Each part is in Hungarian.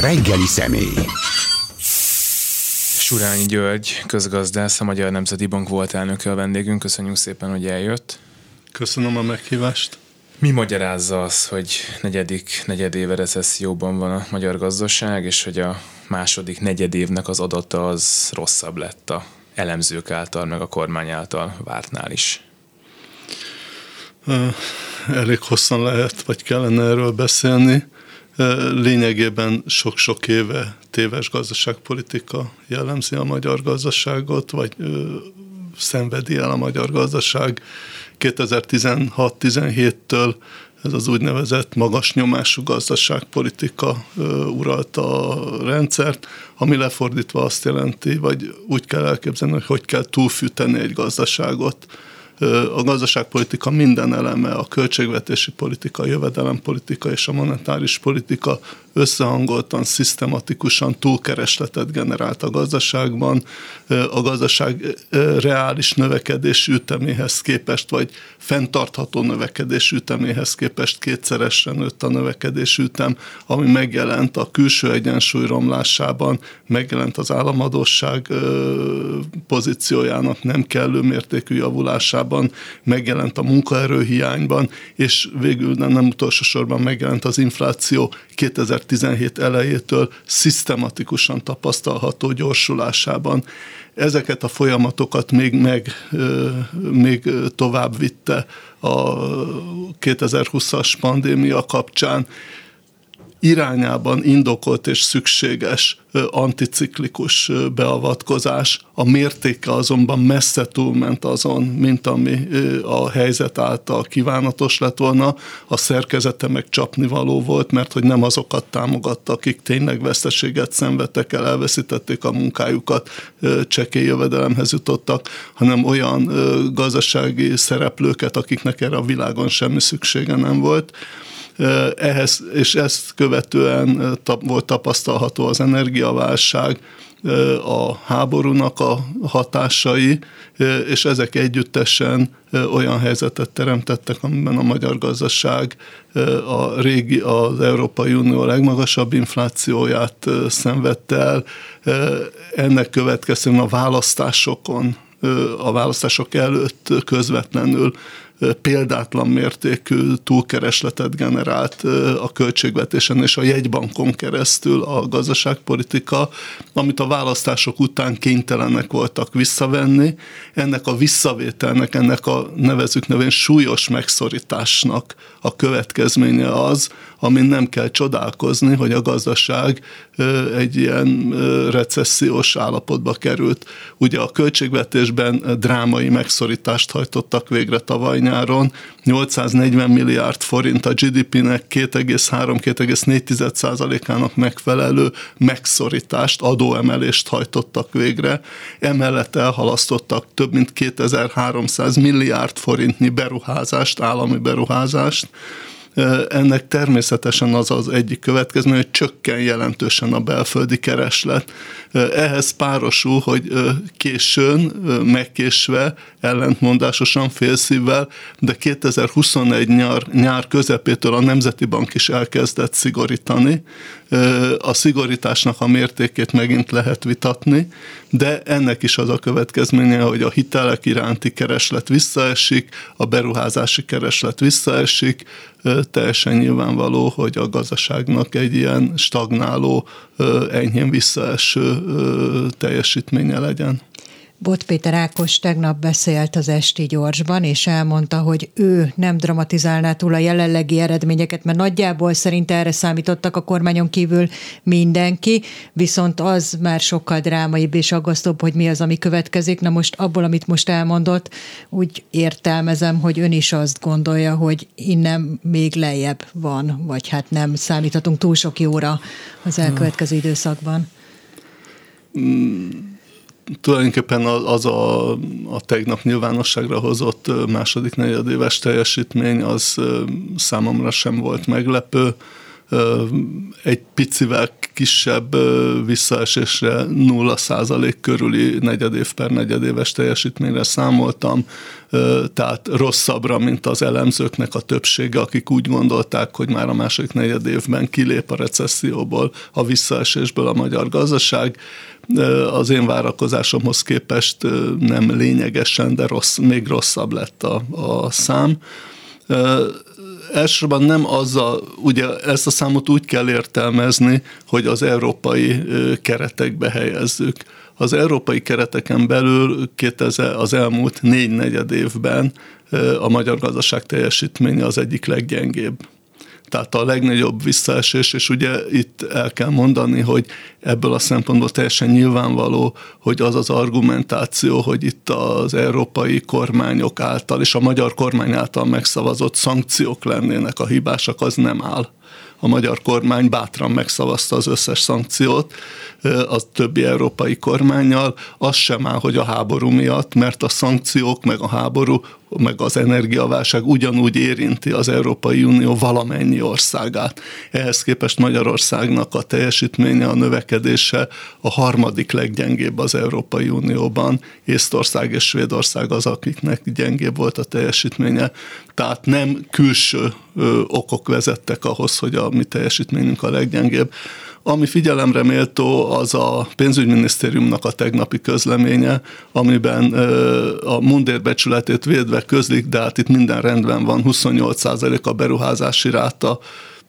Reggeli személy. Surányi György, közgazdász, a Magyar Nemzeti Bank volt elnöke a vendégünk. Köszönjük szépen, hogy eljött. Köszönöm a meghívást. Mi magyarázza az, hogy negyedik negyedéve recesszióban van a magyar gazdaság, és hogy a második negyedévnek az adata az rosszabb lett a elemzők által, meg a kormány által vártnál is? Elég hosszan lehet, vagy kellene erről beszélni. Lényegében sok-sok éve téves gazdaságpolitika jellemzi a magyar gazdaságot, vagy szenvedi el a magyar gazdaság. 2016-17-től ez az úgynevezett magas nyomású gazdaságpolitika uralta a rendszert, ami lefordítva azt jelenti, vagy úgy kell elképzelni, hogy hogy kell túlfűteni egy gazdaságot a gazdaságpolitika minden eleme, a költségvetési politika, a jövedelempolitika és a monetáris politika összehangoltan, szisztematikusan túlkeresletet generált a gazdaságban, a gazdaság reális növekedés üteméhez képest, vagy fenntartható növekedés üteméhez képest kétszeresre nőtt a növekedés ütem, ami megjelent a külső egyensúly romlásában, megjelent az államadóság pozíciójának nem kellő mértékű javulásában, megjelent a munkaerőhiányban, és végül nem, nem utolsó sorban megjelent az infláció 2017 elejétől szisztematikusan tapasztalható gyorsulásában. Ezeket a folyamatokat még, meg, még tovább vitte a 2020-as pandémia kapcsán, irányában indokolt és szükséges anticiklikus beavatkozás. A mértéke azonban messze túlment azon, mint ami a helyzet által kívánatos lett volna. A szerkezete meg csapnivaló volt, mert hogy nem azokat támogatta, akik tényleg veszteséget szenvedtek el, elveszítették a munkájukat, csekély jövedelemhez jutottak, hanem olyan gazdasági szereplőket, akiknek erre a világon semmi szüksége nem volt ehhez, és ezt követően volt tapasztalható az energiaválság, a háborúnak a hatásai, és ezek együttesen olyan helyzetet teremtettek, amiben a magyar gazdaság a régi, az Európai Unió legmagasabb inflációját szenvedte el. Ennek következően a választásokon, a választások előtt közvetlenül példátlan mértékű túlkeresletet generált a költségvetésen és a jegybankon keresztül a gazdaságpolitika, amit a választások után kénytelenek voltak visszavenni. Ennek a visszavételnek, ennek a nevezük nevén súlyos megszorításnak a következménye az, amin nem kell csodálkozni, hogy a gazdaság egy ilyen recessziós állapotba került. Ugye a költségvetésben drámai megszorítást hajtottak végre tavaly nyáron, 840 milliárd forint a GDP-nek 2,3-2,4%-ának megfelelő megszorítást, adóemelést hajtottak végre. Emellett elhalasztottak több mint 2300 milliárd forintnyi beruházást, állami beruházást, ennek természetesen az az egyik következmény, hogy csökken jelentősen a belföldi kereslet. Ehhez párosul, hogy későn, megkésve, ellentmondásosan félszívvel, de 2021 nyár, nyár közepétől a Nemzeti Bank is elkezdett szigorítani. A szigorításnak a mértékét megint lehet vitatni, de ennek is az a következménye, hogy a hitelek iránti kereslet visszaesik, a beruházási kereslet visszaesik, teljesen nyilvánvaló, hogy a gazdaságnak egy ilyen stagnáló, enyhén visszaeső teljesítménye legyen. Bot Péter Ákos tegnap beszélt az Esti Gyorsban, és elmondta, hogy ő nem dramatizálná túl a jelenlegi eredményeket, mert nagyjából szerint erre számítottak a kormányon kívül mindenki, viszont az már sokkal drámaibb és aggasztóbb, hogy mi az, ami következik. Na most abból, amit most elmondott, úgy értelmezem, hogy ön is azt gondolja, hogy innen még lejjebb van, vagy hát nem számíthatunk túl sok jóra az elkövetkező időszakban. Mm tulajdonképpen az a, a tegnap nyilvánosságra hozott második negyedéves teljesítmény az számomra sem volt meglepő. Egy picivel kisebb visszaesésre 0 körüli negyedév per negyedéves teljesítményre számoltam, tehát rosszabbra, mint az elemzőknek a többsége, akik úgy gondolták, hogy már a második negyed évben kilép a recesszióból, a visszaesésből a magyar gazdaság. Az én várakozásomhoz képest nem lényegesen, de rossz, még rosszabb lett a, a szám elsősorban nem azzal, ugye ezt a számot úgy kell értelmezni, hogy az európai keretekbe helyezzük. Az európai kereteken belül 2000, az elmúlt négy negyed évben a magyar gazdaság teljesítménye az egyik leggyengébb tehát a legnagyobb visszaesés, és ugye itt el kell mondani, hogy ebből a szempontból teljesen nyilvánvaló, hogy az az argumentáció, hogy itt az európai kormányok által és a magyar kormány által megszavazott szankciók lennének a hibásak, az nem áll. A magyar kormány bátran megszavazta az összes szankciót az többi európai kormányjal, az sem áll, hogy a háború miatt, mert a szankciók meg a háború meg az energiaválság ugyanúgy érinti az Európai Unió valamennyi országát. Ehhez képest Magyarországnak a teljesítménye, a növekedése a harmadik leggyengébb az Európai Unióban. Észtország és Svédország az, akiknek gyengébb volt a teljesítménye. Tehát nem külső okok vezettek ahhoz, hogy a mi teljesítményünk a leggyengébb. Ami figyelemre méltó, az a pénzügyminisztériumnak a tegnapi közleménye, amiben a mundér becsületét védve közlik, de hát itt minden rendben van, 28% a beruházási ráta,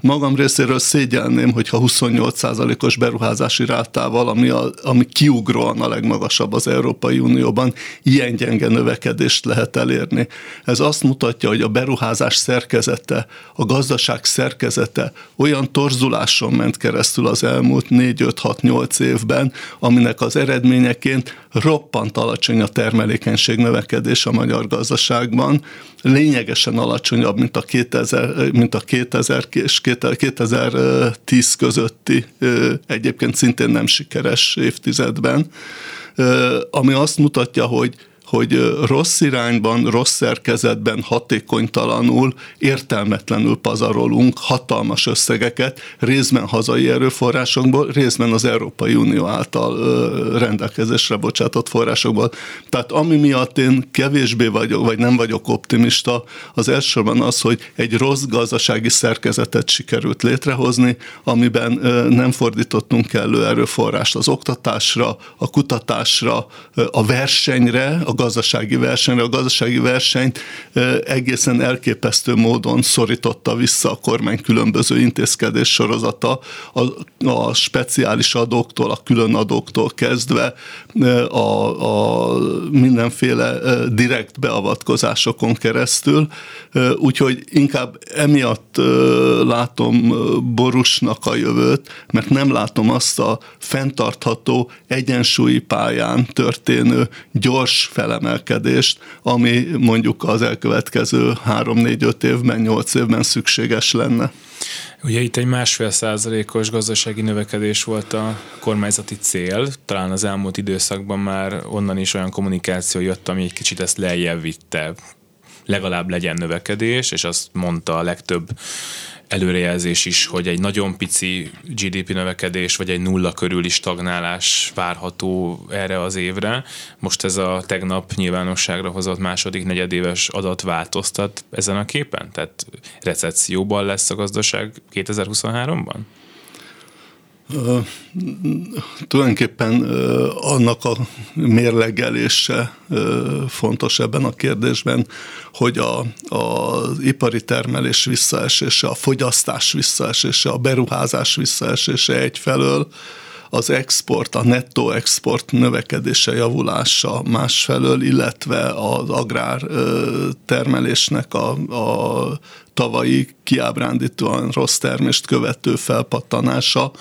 Magam részéről szégyelném, hogyha 28%-os beruházási rátával, ami, a, ami kiugróan a legmagasabb az Európai Unióban, ilyen gyenge növekedést lehet elérni. Ez azt mutatja, hogy a beruházás szerkezete, a gazdaság szerkezete olyan torzuláson ment keresztül az elmúlt 4-5-6-8 évben, aminek az eredményeként roppant alacsony a termelékenység növekedés a magyar gazdaságban, lényegesen alacsonyabb, mint a 2000, mint a 2000 és 2010 közötti egyébként szintén nem sikeres évtizedben, ami azt mutatja, hogy hogy rossz irányban, rossz szerkezetben, hatékonytalanul, értelmetlenül pazarolunk hatalmas összegeket, részben hazai erőforrásokból, részben az Európai Unió által rendelkezésre bocsátott forrásokból. Tehát ami miatt én kevésbé vagyok, vagy nem vagyok optimista, az elsősorban az, hogy egy rossz gazdasági szerkezetet sikerült létrehozni, amiben nem fordítottunk kellő erőforrást az oktatásra, a kutatásra, a versenyre, a gazdasági versenyre. A gazdasági versenyt egészen elképesztő módon szorította vissza a kormány különböző intézkedés sorozata, a, a speciális adóktól, a külön adóktól kezdve a, a mindenféle direkt beavatkozásokon keresztül. Úgyhogy inkább emiatt látom borusnak a jövőt, mert nem látom azt a fenntartható egyensúlyi pályán történő gyors fel felemelkedést, ami mondjuk az elkövetkező 3-4-5 évben, 8 évben szükséges lenne. Ugye itt egy másfél százalékos gazdasági növekedés volt a kormányzati cél, talán az elmúlt időszakban már onnan is olyan kommunikáció jött, ami egy kicsit ezt lejjebb vitte legalább legyen növekedés, és azt mondta a legtöbb előrejelzés is, hogy egy nagyon pici GDP növekedés, vagy egy nulla körüli stagnálás várható erre az évre. Most ez a tegnap nyilvánosságra hozott második negyedéves adat változtat ezen a képen? Tehát recesszióban lesz a gazdaság 2023-ban? Uh, tulajdonképpen annak a mérlegelése uh, fontos ebben a kérdésben, hogy a, az ipari termelés visszaesése, a fogyasztás visszaesése, a beruházás visszaesése egyfelől, az export, a nettó export növekedése, javulása másfelől, illetve az agrár termelésnek a, a tavalyi kiábrándítóan rossz termést követő felpattanása,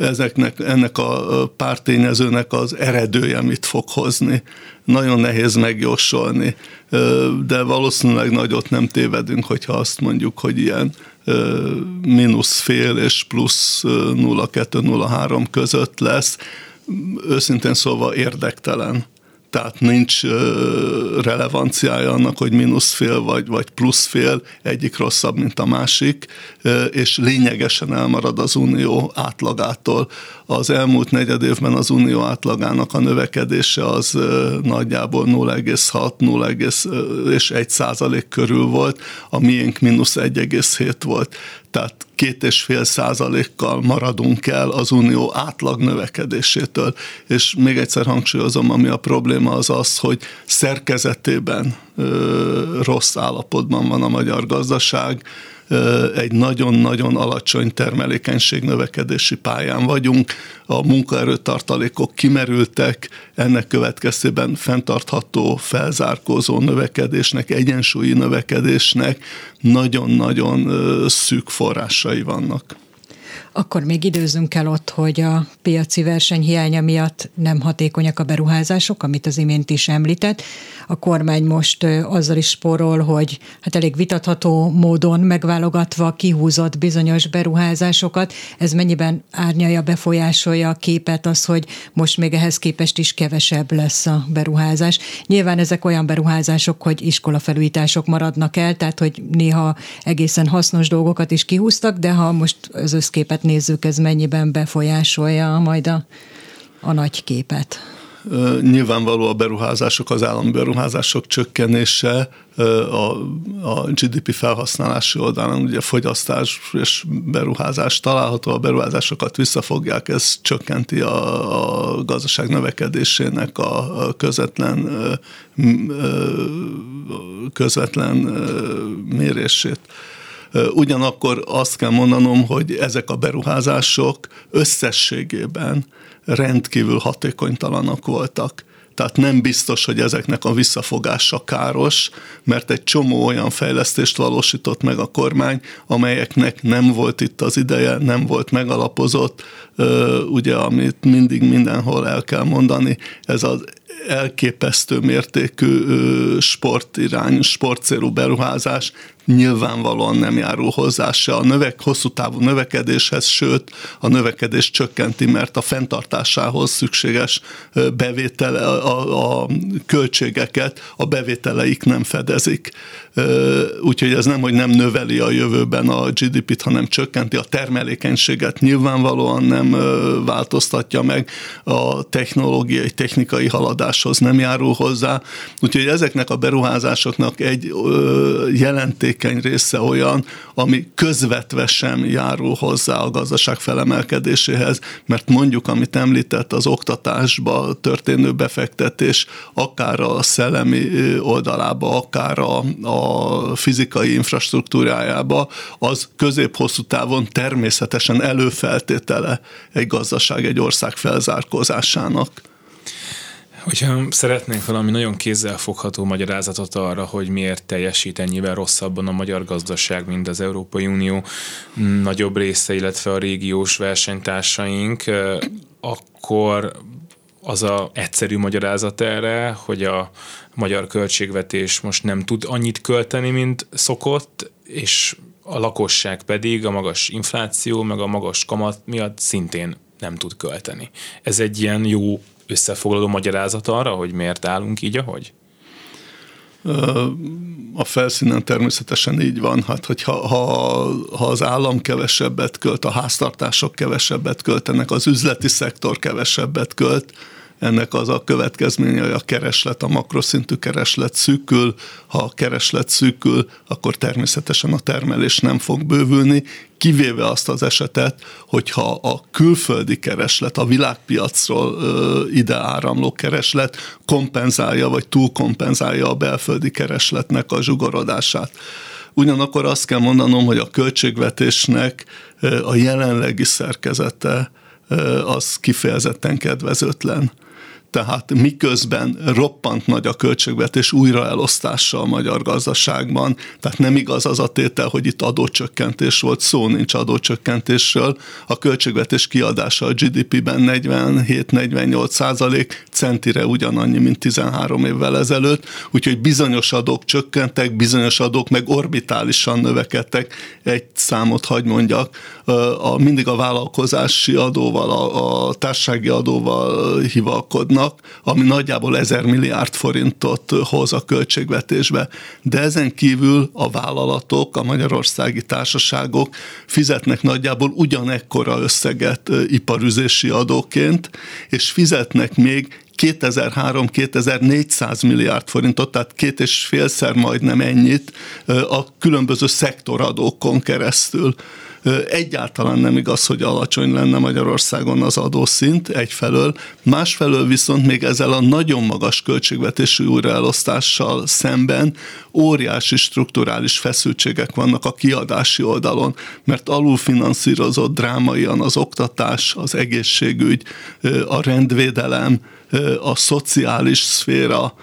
ezeknek, ennek a pártényezőnek az eredője mit fog hozni. Nagyon nehéz megjósolni, de valószínűleg nagyot nem tévedünk, hogyha azt mondjuk, hogy ilyen mínusz fél és plusz 0,2-0,3 között lesz. Őszintén szólva érdektelen tehát nincs relevanciája annak, hogy mínusz fél vagy, vagy plusz fél, egyik rosszabb, mint a másik, és lényegesen elmarad az unió átlagától. Az elmúlt negyed évben az unió átlagának a növekedése az nagyjából 0,6, 0, és 1 százalék körül volt, a miénk mínusz 1,7 volt tehát két és fél százalékkal maradunk el az unió átlag növekedésétől. És még egyszer hangsúlyozom, ami a probléma az az, hogy szerkezetében ö, rossz állapotban van a magyar gazdaság, egy nagyon-nagyon alacsony termelékenység növekedési pályán vagyunk, a munkaerőtartalékok kimerültek, ennek következtében fenntartható, felzárkózó növekedésnek, egyensúlyi növekedésnek nagyon-nagyon szűk forrásai vannak akkor még időzünk el ott, hogy a piaci verseny hiánya miatt nem hatékonyak a beruházások, amit az imént is említett. A kormány most azzal is sporol, hogy hát elég vitatható módon megválogatva kihúzott bizonyos beruházásokat. Ez mennyiben árnyalja, befolyásolja a képet az, hogy most még ehhez képest is kevesebb lesz a beruházás. Nyilván ezek olyan beruházások, hogy iskolafelújítások maradnak el, tehát hogy néha egészen hasznos dolgokat is kihúztak, de ha most az összképet képet nézzük, ez mennyiben befolyásolja majd a, a nagy képet? Nyilvánvaló a beruházások, az állami beruházások csökkenése a, a GDP felhasználási oldalon, ugye fogyasztás és beruházás található, a beruházásokat visszafogják, ez csökkenti a, a gazdaság növekedésének a közvetlen közvetlen mérését. Ugyanakkor azt kell mondanom, hogy ezek a beruházások összességében rendkívül hatékonytalanak voltak. Tehát nem biztos, hogy ezeknek a visszafogása káros, mert egy csomó olyan fejlesztést valósított meg a kormány, amelyeknek nem volt itt az ideje, nem volt megalapozott, ugye amit mindig mindenhol el kell mondani, ez az elképesztő mértékű sportirány, sportcélú beruházás nyilvánvalóan nem járul hozzá se a növek, hosszú távú növekedéshez, sőt a növekedés csökkenti, mert a fenntartásához szükséges bevétele, a, a költségeket a bevételeik nem fedezik. Úgyhogy ez nem, hogy nem növeli a jövőben a GDP-t, hanem csökkenti a termelékenységet, nyilvánvalóan nem változtatja meg a technológiai, technikai haladáshoz nem járul hozzá. Úgyhogy ezeknek a beruházásoknak egy jelenték érzékeny része olyan, ami közvetve sem járul hozzá a gazdaság felemelkedéséhez, mert mondjuk, amit említett, az oktatásba történő befektetés, akár a szellemi oldalába, akár a, a fizikai infrastruktúrájába, az közép-hosszú távon természetesen előfeltétele egy gazdaság, egy ország felzárkózásának. Hogyha szeretnénk valami nagyon kézzelfogható magyarázatot arra, hogy miért teljesít ennyivel rosszabban a magyar gazdaság, mint az Európai Unió nagyobb része, illetve a régiós versenytársaink, akkor az a egyszerű magyarázat erre, hogy a magyar költségvetés most nem tud annyit költeni, mint szokott, és a lakosság pedig a magas infláció, meg a magas kamat miatt szintén nem tud költeni. Ez egy ilyen jó összefoglaló magyarázat arra, hogy miért állunk így, ahogy? A felszínen természetesen így van, hát hogyha ha, ha az állam kevesebbet költ, a háztartások kevesebbet költenek, az üzleti szektor kevesebbet költ, ennek az a következménye, hogy a kereslet, a makroszintű kereslet szűkül, ha a kereslet szűkül, akkor természetesen a termelés nem fog bővülni, kivéve azt az esetet, hogyha a külföldi kereslet, a világpiacról ö, ide áramló kereslet kompenzálja, vagy túlkompenzálja a belföldi keresletnek a zsugorodását. Ugyanakkor azt kell mondanom, hogy a költségvetésnek a jelenlegi szerkezete az kifejezetten kedvezőtlen tehát miközben roppant nagy a költségvetés újraelosztása a magyar gazdaságban, tehát nem igaz az a tétel, hogy itt adócsökkentés volt, szó nincs adócsökkentésről, a költségvetés kiadása a GDP-ben 47-48 százalék, centire ugyanannyi, mint 13 évvel ezelőtt, úgyhogy bizonyos adók csökkentek, bizonyos adók meg orbitálisan növekedtek. Egy számot hagy mondjak, a, mindig a vállalkozási adóval, a, a társasági adóval hivalkodnak, adnak, ami nagyjából 1000 milliárd forintot hoz a költségvetésbe. De ezen kívül a vállalatok, a magyarországi társaságok fizetnek nagyjából ugyanekkora összeget iparüzési adóként, és fizetnek még 2003-2400 milliárd forintot, tehát két és félszer majdnem ennyit a különböző szektoradókon keresztül. Egyáltalán nem igaz, hogy alacsony lenne Magyarországon az adószint egyfelől, másfelől viszont még ezzel a nagyon magas költségvetésű újraelosztással szemben óriási strukturális feszültségek vannak a kiadási oldalon, mert alulfinanszírozott drámaian az oktatás, az egészségügy, a rendvédelem, a szociális szféra,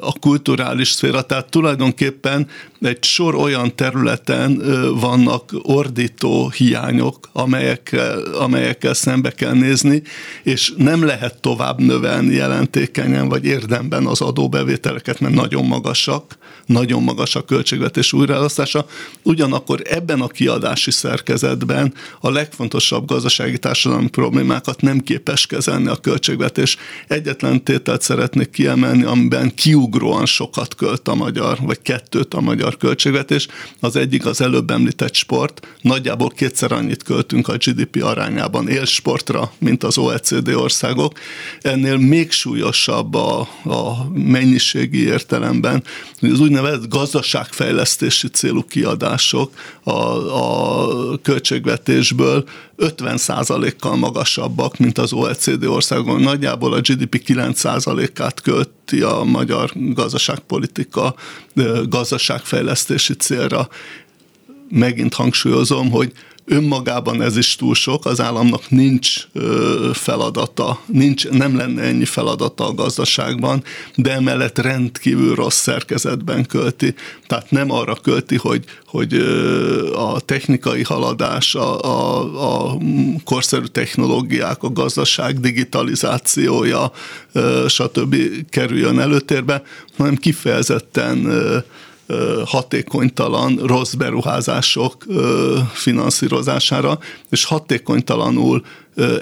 a kulturális szféra, tehát tulajdonképpen egy sor olyan területen vannak ordító hiányok, amelyekkel, amelyekkel szembe kell nézni, és nem lehet tovább növelni jelentékenyen vagy érdemben az adóbevételeket, mert nagyon magasak, nagyon magas a költségvetés újraelosztása. Ugyanakkor ebben a kiadási szerkezetben a legfontosabb gazdasági társadalmi problémákat nem képes kezelni a költségvetés. Egyetlen tételt szeretnék kiemelni, amiben kiugróan sokat költ a magyar, vagy kettőt a magyar költségvetés. Az egyik az előbb említett sport. Nagyjából kétszer annyit költünk a GDP arányában élsportra, mint az OECD országok. Ennél még súlyosabb a, a mennyiségi értelemben, az úgynevezett gazdaságfejlesztési célú kiadások a, a költségvetésből 50%-kal magasabbak, mint az OECD országon. Nagyjából a GDP 9%-át költi a magyar gazdaságpolitika gazdaságfejlesztési célra. Megint hangsúlyozom, hogy önmagában ez is túl sok, az államnak nincs feladata, nincs, nem lenne ennyi feladata a gazdaságban, de emellett rendkívül rossz szerkezetben költi. Tehát nem arra költi, hogy, hogy a technikai haladás, a, a, a korszerű technológiák, a gazdaság digitalizációja, stb. kerüljön előtérbe, hanem kifejezetten hatékonytalan rossz beruházások finanszírozására, és hatékonytalanul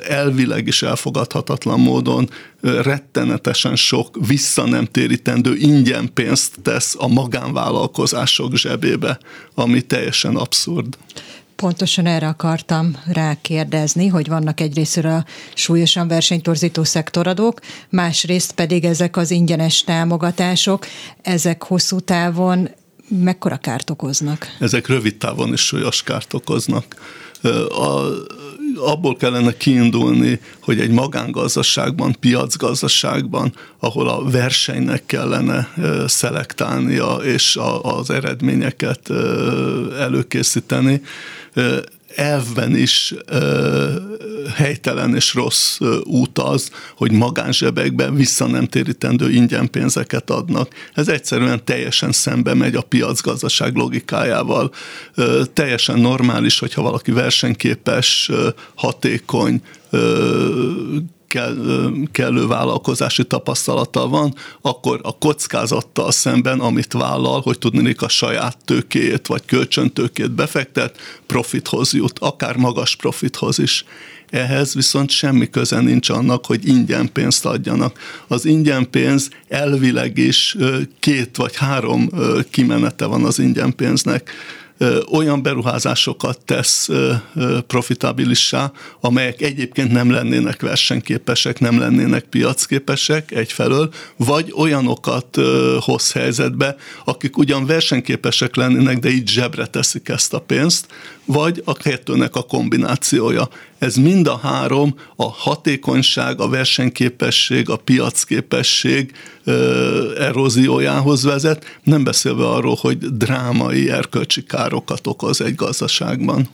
elvileg is elfogadhatatlan módon rettenetesen sok vissza nem térítendő ingyen pénzt tesz a magánvállalkozások zsebébe, ami teljesen abszurd. Pontosan erre akartam rákérdezni, hogy vannak egyrészt a súlyosan versenytorzító szektoradók, másrészt pedig ezek az ingyenes támogatások, ezek hosszú távon mekkora kárt okoznak? Ezek rövid távon is súlyos kárt okoznak. A, abból kellene kiindulni, hogy egy magángazdaságban, piacgazdaságban, ahol a versenynek kellene szelektálnia és az eredményeket előkészíteni, elvben is ö, helytelen és rossz ö, út az, hogy magánzsebekben vissza nem térítendő ingyen pénzeket adnak. Ez egyszerűen teljesen szembe megy a piacgazdaság logikájával. Ö, teljesen normális, hogyha valaki versenyképes, ö, hatékony, ö, kell, kellő vállalkozási tapasztalata van, akkor a kockázattal szemben, amit vállal, hogy tudnék a saját tőkéjét vagy kölcsöntőkét befektet, profithoz jut, akár magas profithoz is. Ehhez viszont semmi köze nincs annak, hogy ingyen pénzt adjanak. Az ingyen pénz elvileg is két vagy három kimenete van az ingyen pénznek olyan beruházásokat tesz profitabilissá, amelyek egyébként nem lennének versenyképesek, nem lennének piacképesek egyfelől, vagy olyanokat hoz helyzetbe, akik ugyan versenyképesek lennének, de így zsebre teszik ezt a pénzt, vagy a kettőnek a kombinációja. Ez mind a három a hatékonyság, a versenyképesség, a piacképesség eróziójához vezet, nem beszélve arról, hogy drámai erkölcsi károkat okoz egy gazdaságban.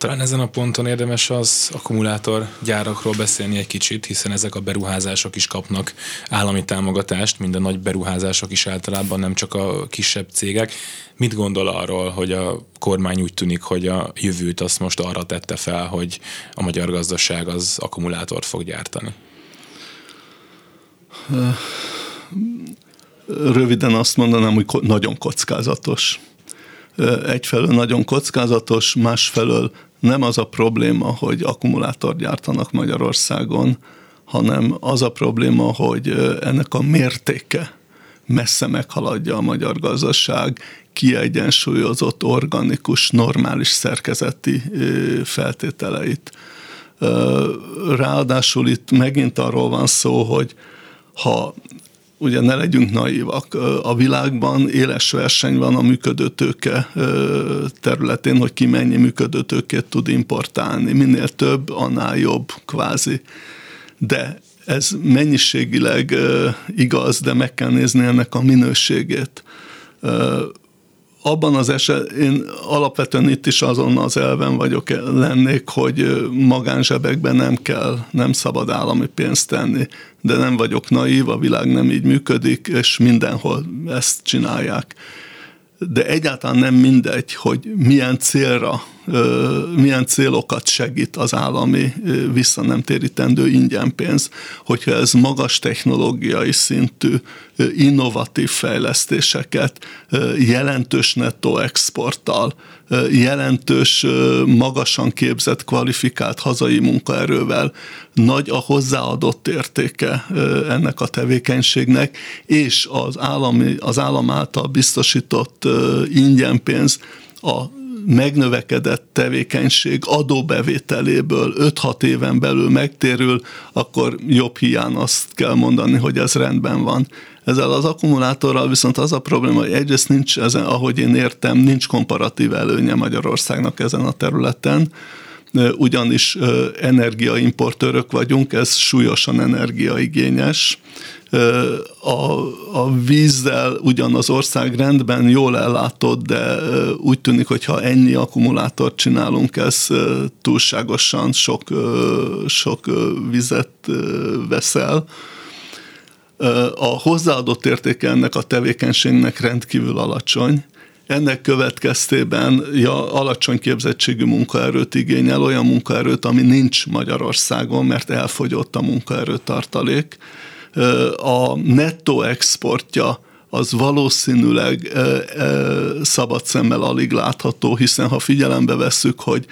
Talán ezen a ponton érdemes az akkumulátorgyárakról beszélni egy kicsit, hiszen ezek a beruházások is kapnak állami támogatást, mind a nagy beruházások is általában, nem csak a kisebb cégek. Mit gondol arról, hogy a kormány úgy tűnik, hogy a jövőt azt most arra tette fel, hogy a magyar gazdaság az akkumulátort fog gyártani? Röviden azt mondanám, hogy nagyon kockázatos. Egyfelől nagyon kockázatos, másfelől nem az a probléma, hogy akkumulátor gyártanak Magyarországon, hanem az a probléma, hogy ennek a mértéke messze meghaladja a magyar gazdaság kiegyensúlyozott, organikus, normális szerkezeti feltételeit. Ráadásul itt megint arról van szó, hogy ha ugye ne legyünk naívak, a világban éles verseny van a működőtőke területén, hogy ki mennyi működőtőkét tud importálni. Minél több, annál jobb kvázi. De ez mennyiségileg igaz, de meg kell nézni ennek a minőségét abban az eset, én alapvetően itt is azon az elven vagyok lennék, hogy magánzsebekben nem kell, nem szabad állami pénzt tenni, de nem vagyok naív, a világ nem így működik, és mindenhol ezt csinálják. De egyáltalán nem mindegy, hogy milyen célra, milyen célokat segít az állami vissza nem térítendő ingyen pénz, hogyha ez magas technológiai szintű, innovatív fejlesztéseket, jelentős nettó exporttal, jelentős, magasan képzett, kvalifikált hazai munkaerővel, nagy a hozzáadott értéke ennek a tevékenységnek, és az, állami, az állam által biztosított ingyenpénz a megnövekedett tevékenység adóbevételéből 5-6 éven belül megtérül, akkor jobb hiány azt kell mondani, hogy ez rendben van. Ezzel az akkumulátorral viszont az a probléma, hogy egyrészt nincs ezen, ahogy én értem, nincs komparatív előnye Magyarországnak ezen a területen, ugyanis energiaimportőrök vagyunk, ez súlyosan energiaigényes. A, a vízzel ugyan az ország rendben jól ellátott, de úgy tűnik, hogy ha ennyi akkumulátort csinálunk, ez túlságosan sok, sok vizet veszel a hozzáadott értéke ennek a tevékenységnek rendkívül alacsony. Ennek következtében ja, alacsony képzettségű munkaerőt igényel, olyan munkaerőt, ami nincs Magyarországon, mert elfogyott a munkaerőtartalék. A nettó exportja az valószínűleg szabad szemmel alig látható, hiszen ha figyelembe vesszük, hogy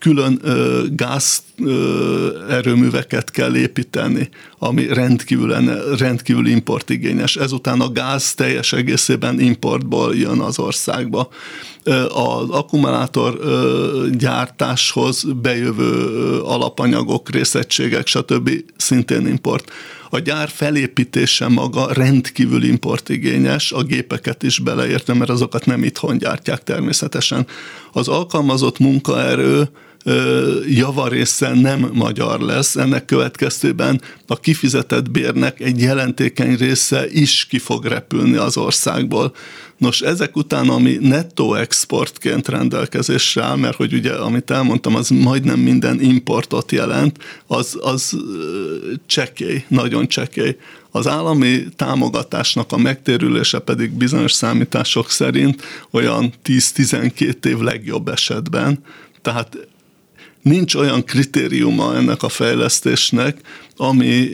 külön ö, gáz ö, erőműveket kell építeni, ami rendkívül, rendkívül importigényes. Ezután a gáz teljes egészében importból jön az országba. Az akkumulátor gyártáshoz bejövő alapanyagok, részegységek, stb. szintén import. A gyár felépítése maga rendkívül importigényes, a gépeket is beleértem, mert azokat nem itthon gyártják természetesen. Az alkalmazott munkaerő javarésze nem magyar lesz, ennek következtében a kifizetett bérnek egy jelentékeny része is ki fog repülni az országból. Nos, ezek után, ami nettó exportként rendelkezésre áll, mert hogy ugye, amit elmondtam, az majdnem minden importot jelent, az, az csekély, nagyon csekély. Az állami támogatásnak a megtérülése pedig bizonyos számítások szerint olyan 10-12 év legjobb esetben, tehát nincs olyan kritériuma ennek a fejlesztésnek, ami,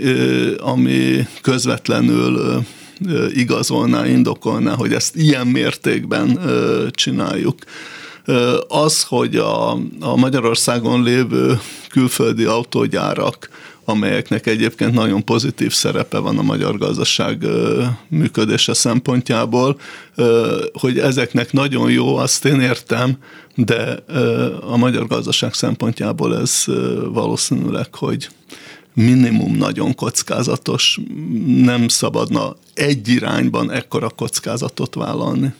ami közvetlenül igazolná, indokolná, hogy ezt ilyen mértékben csináljuk. Az, hogy a, a Magyarországon lévő külföldi autógyárak amelyeknek egyébként nagyon pozitív szerepe van a magyar gazdaság működése szempontjából, hogy ezeknek nagyon jó, azt én értem, de a magyar gazdaság szempontjából ez valószínűleg, hogy minimum nagyon kockázatos, nem szabadna egy irányban ekkora kockázatot vállalni.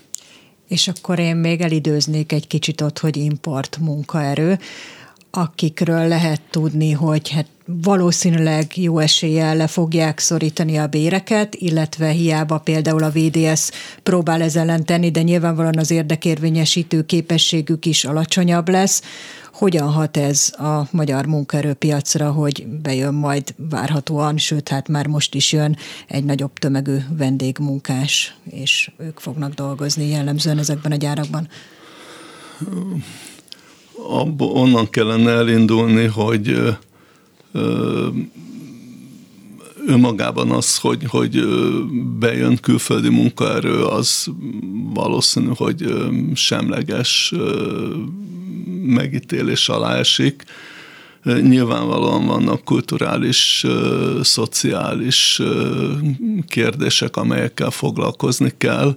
És akkor én még elidőznék egy kicsit ott, hogy import munkaerő akikről lehet tudni, hogy hát valószínűleg jó eséllyel le fogják szorítani a béreket, illetve hiába például a VDS próbál ez ellen tenni, de nyilvánvalóan az érdekérvényesítő képességük is alacsonyabb lesz. Hogyan hat ez a magyar munkaerőpiacra, hogy bejön majd várhatóan, sőt, hát már most is jön egy nagyobb tömegű vendégmunkás, és ők fognak dolgozni jellemzően ezekben a gyárakban? Abból onnan kellene elindulni, hogy önmagában az, hogy, hogy bejön külföldi munkaerő, az valószínű, hogy semleges megítélés alá esik. Nyilvánvalóan vannak kulturális, szociális kérdések, amelyekkel foglalkozni kell.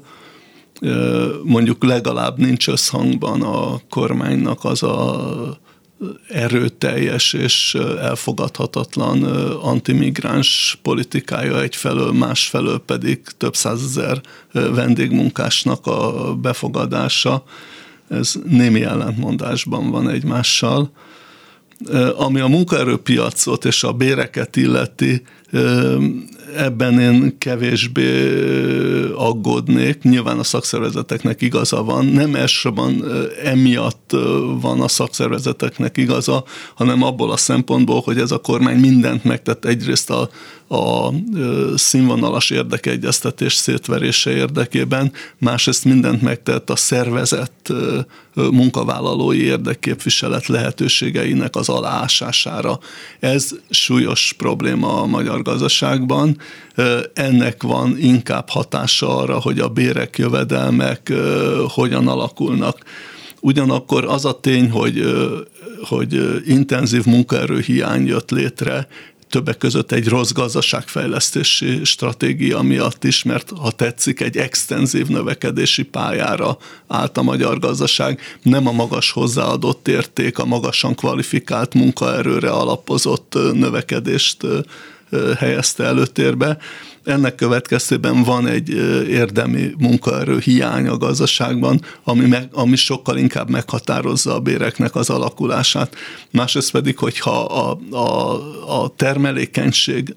Mondjuk legalább nincs összhangban a kormánynak az a erőteljes és elfogadhatatlan antimigráns politikája egyfelől, másfelől pedig több százezer vendégmunkásnak a befogadása. Ez némi ellentmondásban van egymással. Ami a munkaerőpiacot és a béreket illeti, ebben én kevésbé aggódnék. Nyilván a szakszervezeteknek igaza van. Nem elsősorban emiatt van a szakszervezeteknek igaza, hanem abból a szempontból, hogy ez a kormány mindent megtett egyrészt a, a színvonalas érdekegyeztetés szétverése érdekében, másrészt mindent megtett a szervezett munkavállalói érdekképviselet lehetőségeinek az aláásására. Ez súlyos probléma a magyar gazdaságban. Ennek van inkább hatása arra, hogy a bérek, jövedelmek hogyan alakulnak. Ugyanakkor az a tény, hogy, hogy intenzív munkaerő hiány jött létre, többek között egy rossz gazdaságfejlesztési stratégia miatt is, mert ha tetszik, egy extenzív növekedési pályára állt a magyar gazdaság, nem a magas hozzáadott érték, a magasan kvalifikált munkaerőre alapozott növekedést helyezte előtérbe, ennek következtében van egy érdemi munkaerő hiány a gazdaságban, ami, meg, ami sokkal inkább meghatározza a béreknek az alakulását. Másrészt pedig, hogyha a, a, a termelékenység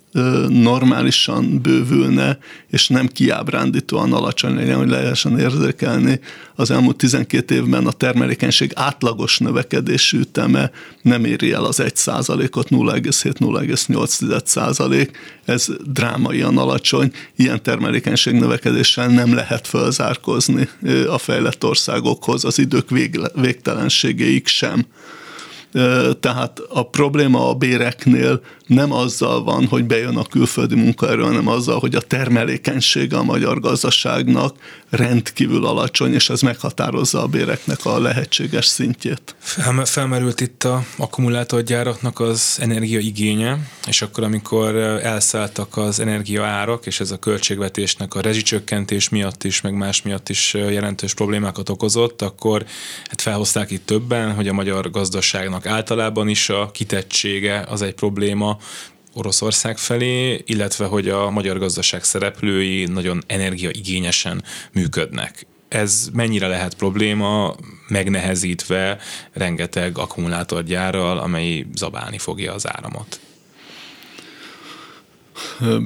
normálisan bővülne, és nem kiábrándítóan alacsony legyen, hogy lehessen érzékelni, az elmúlt 12 évben a termelékenység átlagos növekedési üteme nem éri el az 1 ot 0,7-0,8 százalék. Ez drámaian alacsony alacsony, ilyen termelékenység növekedéssel nem lehet fölzárkozni a fejlett országokhoz, az idők végtelenségéig sem. Tehát a probléma a béreknél nem azzal van, hogy bejön a külföldi munkaerő, hanem azzal, hogy a termelékenysége a magyar gazdaságnak rendkívül alacsony, és ez meghatározza a béreknek a lehetséges szintjét. Felmerült itt a akkumulátorgyáraknak az energiaigénye, és akkor, amikor elszálltak az energiaárak, és ez a költségvetésnek a rezsicsökkentés miatt is, meg más miatt is jelentős problémákat okozott, akkor hát felhozták itt többen, hogy a magyar gazdaságnak általában is a kitettsége az egy probléma, Oroszország felé, illetve hogy a magyar gazdaság szereplői nagyon energiaigényesen működnek. Ez mennyire lehet probléma, megnehezítve rengeteg akkumulátorgyárral, amely zabálni fogja az áramot?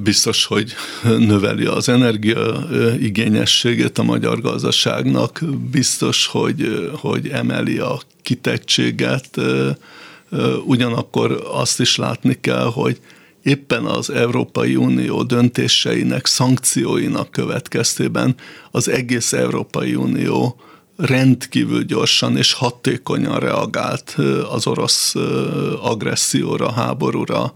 biztos, hogy növeli az energia igényességét a magyar gazdaságnak, biztos, hogy, hogy emeli a kitettséget, ugyanakkor azt is látni kell, hogy éppen az Európai Unió döntéseinek, szankcióinak következtében az egész Európai Unió rendkívül gyorsan és hatékonyan reagált az orosz agresszióra, háborúra,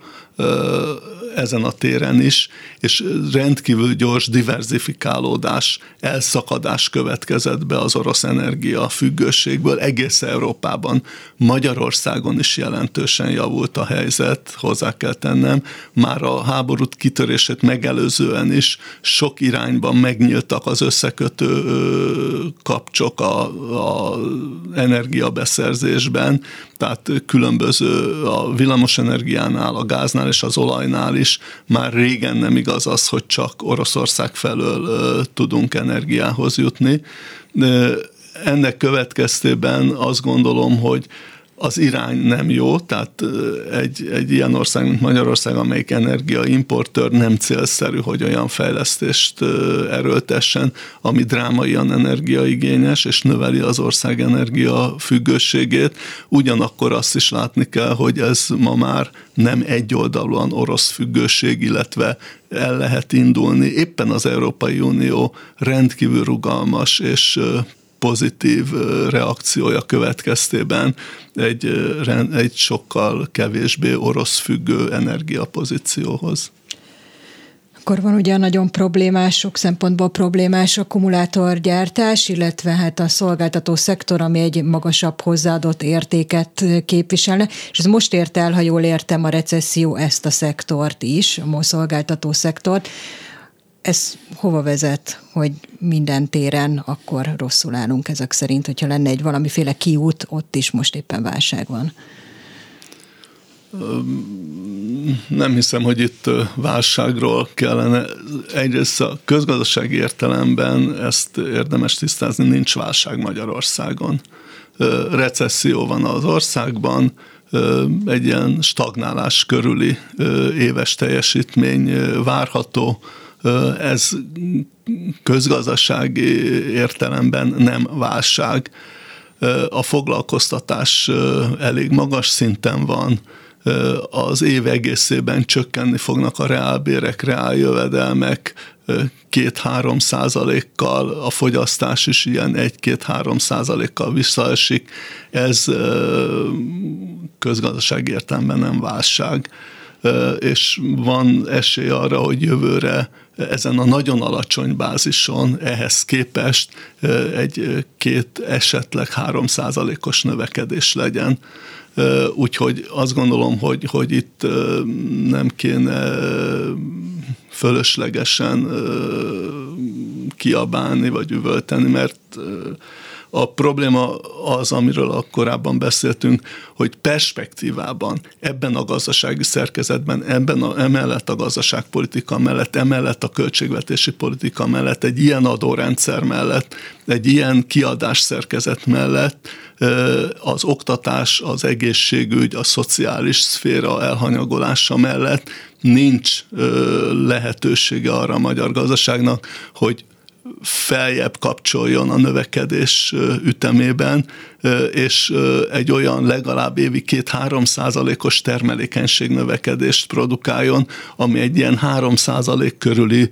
ezen a téren is, és rendkívül gyors diverzifikálódás, elszakadás következett be az orosz energia függőségből egész Európában. Magyarországon is jelentősen javult a helyzet, hozzá kell tennem. Már a háborút kitörését megelőzően is sok irányban megnyíltak az összekötő kapcsok a, a energiabeszerzésben, tehát különböző a villamosenergiánál, a gáznál és az olajnál is már régen nem igaz az, hogy csak Oroszország felől tudunk energiához jutni. Ennek következtében azt gondolom, hogy az irány nem jó, tehát egy, egy ilyen ország, mint Magyarország, amelyik energiaimportőr nem célszerű, hogy olyan fejlesztést erőltessen, ami drámaian energiaigényes, és növeli az ország energia függőségét. Ugyanakkor azt is látni kell, hogy ez ma már nem egyoldalúan orosz függőség, illetve el lehet indulni. Éppen az Európai Unió rendkívül rugalmas és pozitív reakciója következtében egy, egy sokkal kevésbé orosz függő energiapozícióhoz. Akkor van ugye nagyon problémás, sok szempontból problémás akkumulátorgyártás, illetve hát a szolgáltató szektor, ami egy magasabb hozzáadott értéket képviselne, és ez most ért el, ha jól értem, a recesszió ezt a szektort is, a szolgáltató szektort. Ez hova vezet, hogy minden téren akkor rosszul állunk ezek szerint, hogyha lenne egy valamiféle kiút, ott is most éppen válság van? nem hiszem, hogy itt válságról kellene. Egyrészt a közgazdasági értelemben ezt érdemes tisztázni, nincs válság Magyarországon. Recesszió van az országban, egy ilyen stagnálás körüli éves teljesítmény várható. Ez közgazdasági értelemben nem válság. A foglalkoztatás elég magas szinten van, az év egészében csökkenni fognak a reálbérek, reáljövedelmek, két-három százalékkal, a fogyasztás is ilyen egy-két-három százalékkal visszaesik. Ez közgazdasági értelemben nem válság és van esély arra, hogy jövőre ezen a nagyon alacsony bázison ehhez képest egy két, esetleg három százalékos növekedés legyen. Úgyhogy azt gondolom, hogy, hogy itt nem kéne fölöslegesen kiabálni vagy üvölteni, mert a probléma az, amiről korábban beszéltünk, hogy perspektívában, ebben a gazdasági szerkezetben, ebben a, emellett a gazdaságpolitika mellett, emellett a költségvetési politika mellett, egy ilyen adórendszer mellett, egy ilyen kiadás szerkezet mellett az oktatás, az egészségügy, a szociális szféra elhanyagolása mellett nincs lehetősége arra a magyar gazdaságnak, hogy feljebb kapcsoljon a növekedés ütemében, és egy olyan legalább évi két-három százalékos termelékenység növekedést produkáljon, ami egy ilyen három százalék körüli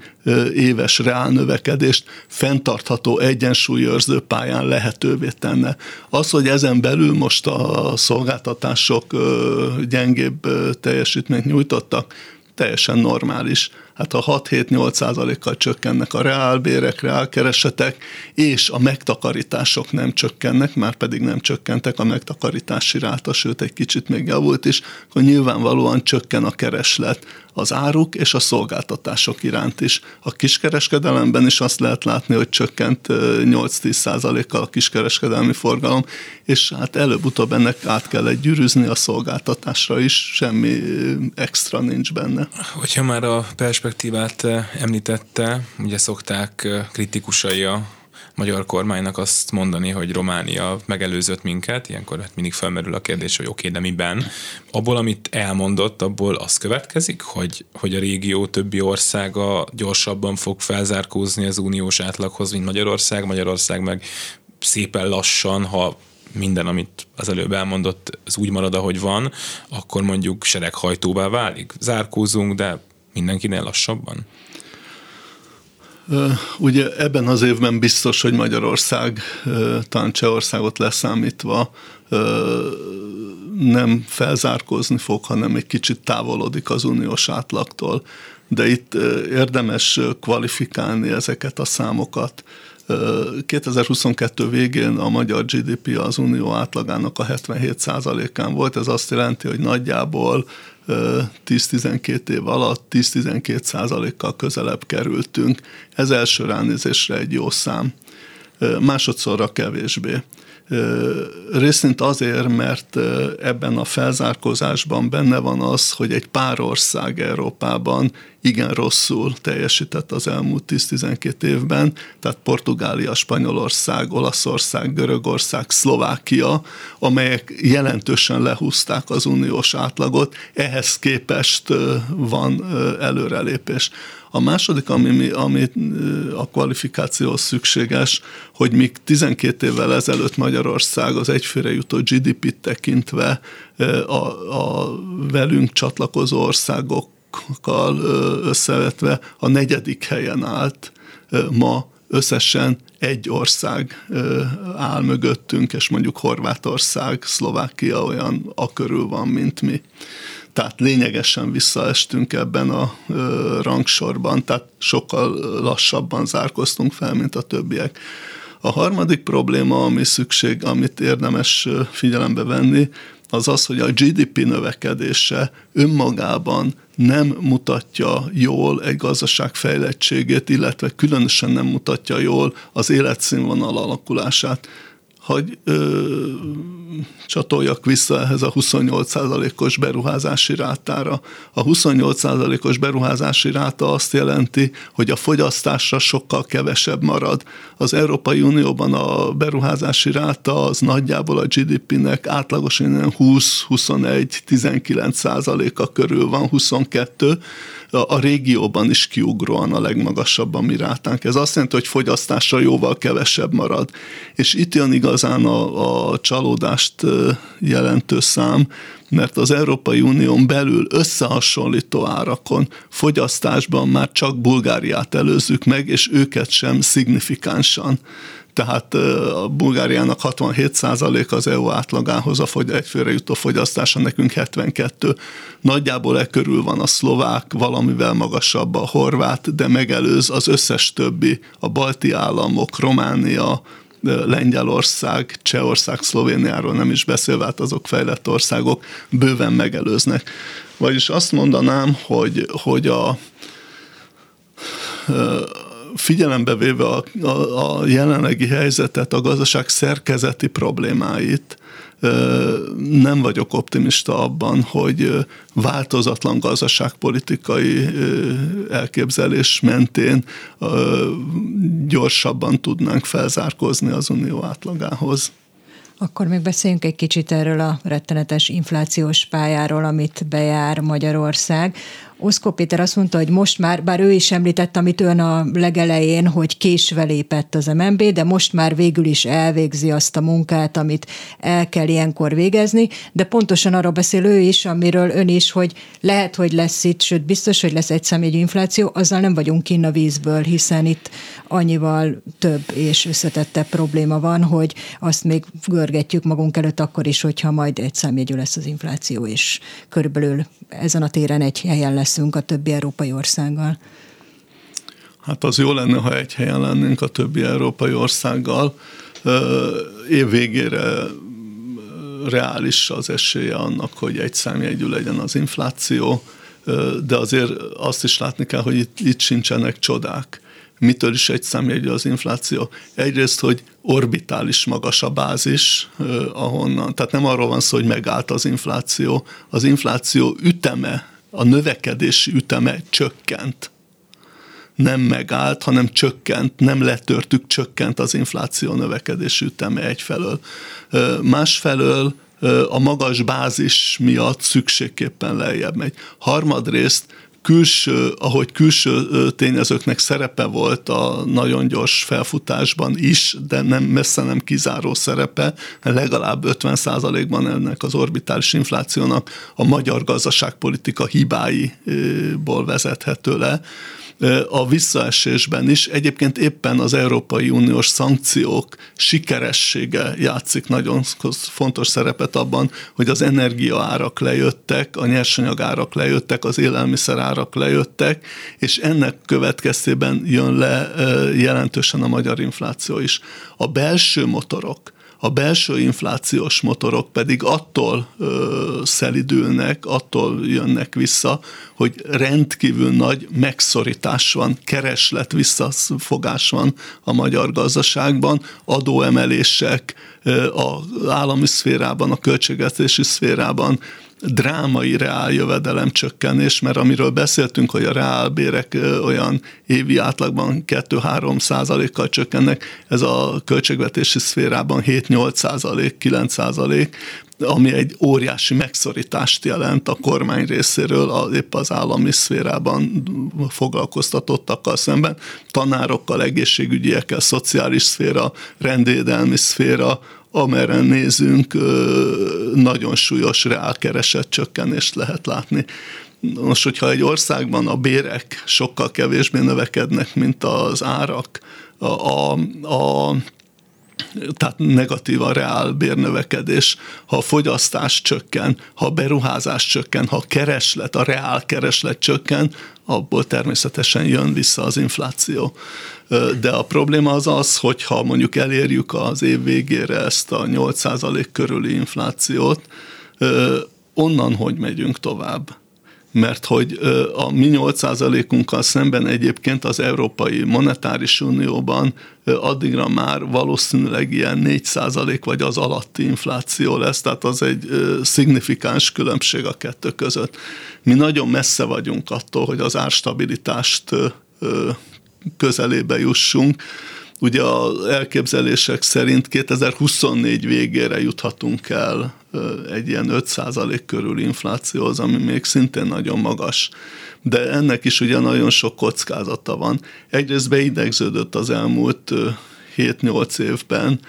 éves reál növekedést fenntartható egyensúlyőrző pályán lehetővé tenne. Az, hogy ezen belül most a szolgáltatások gyengébb teljesítményt nyújtottak, teljesen normális hát a 6-7-8 százalékkal csökkennek a reálbérek, reálkeresetek, és a megtakarítások nem csökkennek, már pedig nem csökkentek a megtakarítási ráta, sőt egy kicsit még javult is, akkor nyilvánvalóan csökken a kereslet az áruk és a szolgáltatások iránt is. A kiskereskedelemben is azt lehet látni, hogy csökkent 8-10 százalékkal a kiskereskedelmi forgalom, és hát előbb-utóbb ennek át kell egy gyűrűzni a szolgáltatásra is, semmi extra nincs benne. Hogyha már a perspektívát említette, ugye szokták kritikusai a magyar kormánynak azt mondani, hogy Románia megelőzött minket, ilyenkor hát mindig felmerül a kérdés, hogy oké, okay, de miben. Abból, amit elmondott, abból az következik, hogy, hogy a régió többi országa gyorsabban fog felzárkózni az uniós átlaghoz, mint Magyarország, Magyarország meg szépen lassan, ha minden, amit az előbb elmondott, az úgy marad, ahogy van, akkor mondjuk sereghajtóvá válik. Zárkózunk, de mindenkinél lassabban? Ugye ebben az évben biztos, hogy Magyarország, talán Csehországot leszámítva nem felzárkózni fog, hanem egy kicsit távolodik az uniós átlagtól. De itt érdemes kvalifikálni ezeket a számokat. 2022 végén a magyar GDP az unió átlagának a 77%-án volt, ez azt jelenti, hogy nagyjából 10-12 év alatt 10-12 százalékkal közelebb kerültünk. Ez első ránézésre egy jó szám. Másodszorra kevésbé. Részint azért, mert ebben a felzárkózásban benne van az, hogy egy pár ország Európában igen rosszul teljesített az elmúlt 10-12 évben, tehát Portugália, Spanyolország, Olaszország, Görögország, Szlovákia, amelyek jelentősen lehúzták az uniós átlagot, ehhez képest van előrelépés. A második, ami, ami a kvalifikációhoz szükséges, hogy még 12 évvel ezelőtt Magyarország az egyfőre jutó GDP-t tekintve a, a velünk csatlakozó országokkal összevetve a negyedik helyen állt, ma összesen egy ország áll mögöttünk, és mondjuk Horvátország, Szlovákia olyan a körül van, mint mi. Tehát lényegesen visszaestünk ebben a rangsorban, tehát sokkal lassabban zárkoztunk fel, mint a többiek. A harmadik probléma, ami szükség, amit érdemes figyelembe venni, az az, hogy a GDP növekedése önmagában nem mutatja jól egy gazdaság fejlettségét, illetve különösen nem mutatja jól az életszínvonal alakulását. Hogy ö, csatoljak vissza ehhez a 28%-os beruházási rátára. A 28%-os beruházási ráta azt jelenti, hogy a fogyasztásra sokkal kevesebb marad. Az Európai Unióban a beruházási ráta az nagyjából a GDP-nek átlagosan 20-21-19 százaléka körül van, 22, a régióban is kiugróan a legmagasabb a mi rátánk. Ez azt jelenti, hogy fogyasztásra jóval kevesebb marad. És itt jön igazán a, a csalódást jelentő szám, mert az Európai Unión belül összehasonlító árakon fogyasztásban már csak Bulgáriát előzzük meg, és őket sem szignifikánsan tehát a Bulgáriának 67% az EU átlagához a fogy, egyfőre jutó fogyasztása, nekünk 72. Nagyjából e körül van a szlovák, valamivel magasabb a horvát, de megelőz az összes többi, a balti államok, Románia, Lengyelország, Csehország, Szlovéniáról nem is beszélve, hát azok fejlett országok bőven megelőznek. Vagyis azt mondanám, hogy, hogy a, figyelembe véve a, a, a jelenlegi helyzetet, a gazdaság szerkezeti problémáit, nem vagyok optimista abban, hogy változatlan gazdaságpolitikai elképzelés mentén gyorsabban tudnánk felzárkózni az unió átlagához. Akkor még beszéljünk egy kicsit erről a rettenetes inflációs pályáról, amit bejár Magyarország. Oszkó Péter azt mondta, hogy most már, bár ő is említette, amit ön a legelején, hogy késve lépett az MNB, de most már végül is elvégzi azt a munkát, amit el kell ilyenkor végezni, de pontosan arról beszél ő is, amiről ön is, hogy lehet, hogy lesz itt, sőt biztos, hogy lesz egy személyű infláció, azzal nem vagyunk kinn a vízből, hiszen itt annyival több és összetettebb probléma van, hogy azt még görgetjük magunk előtt akkor is, hogyha majd egy számjegyű lesz az infláció, és körülbelül ezen a téren egy helyen lesz leszünk a többi európai országgal? Hát az jó lenne, ha egy helyen lennénk a többi európai országgal. Év végére reális az esélye annak, hogy egy számjegyű legyen az infláció, de azért azt is látni kell, hogy itt, itt sincsenek csodák. Mitől is egy számjegyű az infláció? Egyrészt, hogy orbitális magas a bázis, ahonnan, tehát nem arról van szó, hogy megállt az infláció, az infláció üteme a növekedési üteme csökkent. Nem megállt, hanem csökkent, nem letörtük, csökkent az infláció növekedési üteme egyfelől. Másfelől a magas bázis miatt szükségképpen lejjebb megy. Harmadrészt külső, ahogy külső tényezőknek szerepe volt a nagyon gyors felfutásban is, de nem messze nem kizáró szerepe, legalább 50%-ban ennek az orbitális inflációnak a magyar gazdaságpolitika hibáiból vezethető le a visszaesésben is. Egyébként éppen az Európai Uniós szankciók sikeressége játszik nagyon fontos szerepet abban, hogy az energiaárak lejöttek, a nyersanyagárak lejöttek, az élelmiszerárak lejöttek, és ennek következtében jön le jelentősen a magyar infláció is. A belső motorok, a belső inflációs motorok pedig attól ö, szelidülnek, attól jönnek vissza, hogy rendkívül nagy megszorítás van, kereslet visszafogás van a magyar gazdaságban, adóemelések az állami szférában, a költségvetési szférában drámai reáljövedelem csökkenés, mert amiről beszéltünk, hogy a reálbérek olyan évi átlagban 2-3 százalékkal csökkennek, ez a költségvetési szférában 7-8 százalék, 9 százalék, ami egy óriási megszorítást jelent a kormány részéről a, épp az állami szférában foglalkoztatottakkal szemben, tanárokkal, egészségügyiekkel, szociális szféra, rendédelmi szféra, amerre nézünk, nagyon súlyos reálkeresett csökkenést lehet látni. Most, hogyha egy országban a bérek sokkal kevésbé növekednek, mint az árak, a, a, a tehát negatív a reál bérnövekedés. Ha a fogyasztás csökken, ha a beruházás csökken, ha a kereslet, a reál kereslet csökken, abból természetesen jön vissza az infláció. De a probléma az az, hogy ha mondjuk elérjük az év végére ezt a 8% körüli inflációt, onnan hogy megyünk tovább? Mert hogy a mi 8%-unkkal szemben egyébként az Európai Monetáris Unióban addigra már valószínűleg ilyen 4% vagy az alatti infláció lesz, tehát az egy szignifikáns különbség a kettő között. Mi nagyon messze vagyunk attól, hogy az árstabilitást közelébe jussunk, Ugye az elképzelések szerint 2024 végére juthatunk el egy ilyen 5% körül inflációhoz, ami még szintén nagyon magas. De ennek is ugye nagyon sok kockázata van. Egyrészt beidegződött az elmúlt 7-8 évben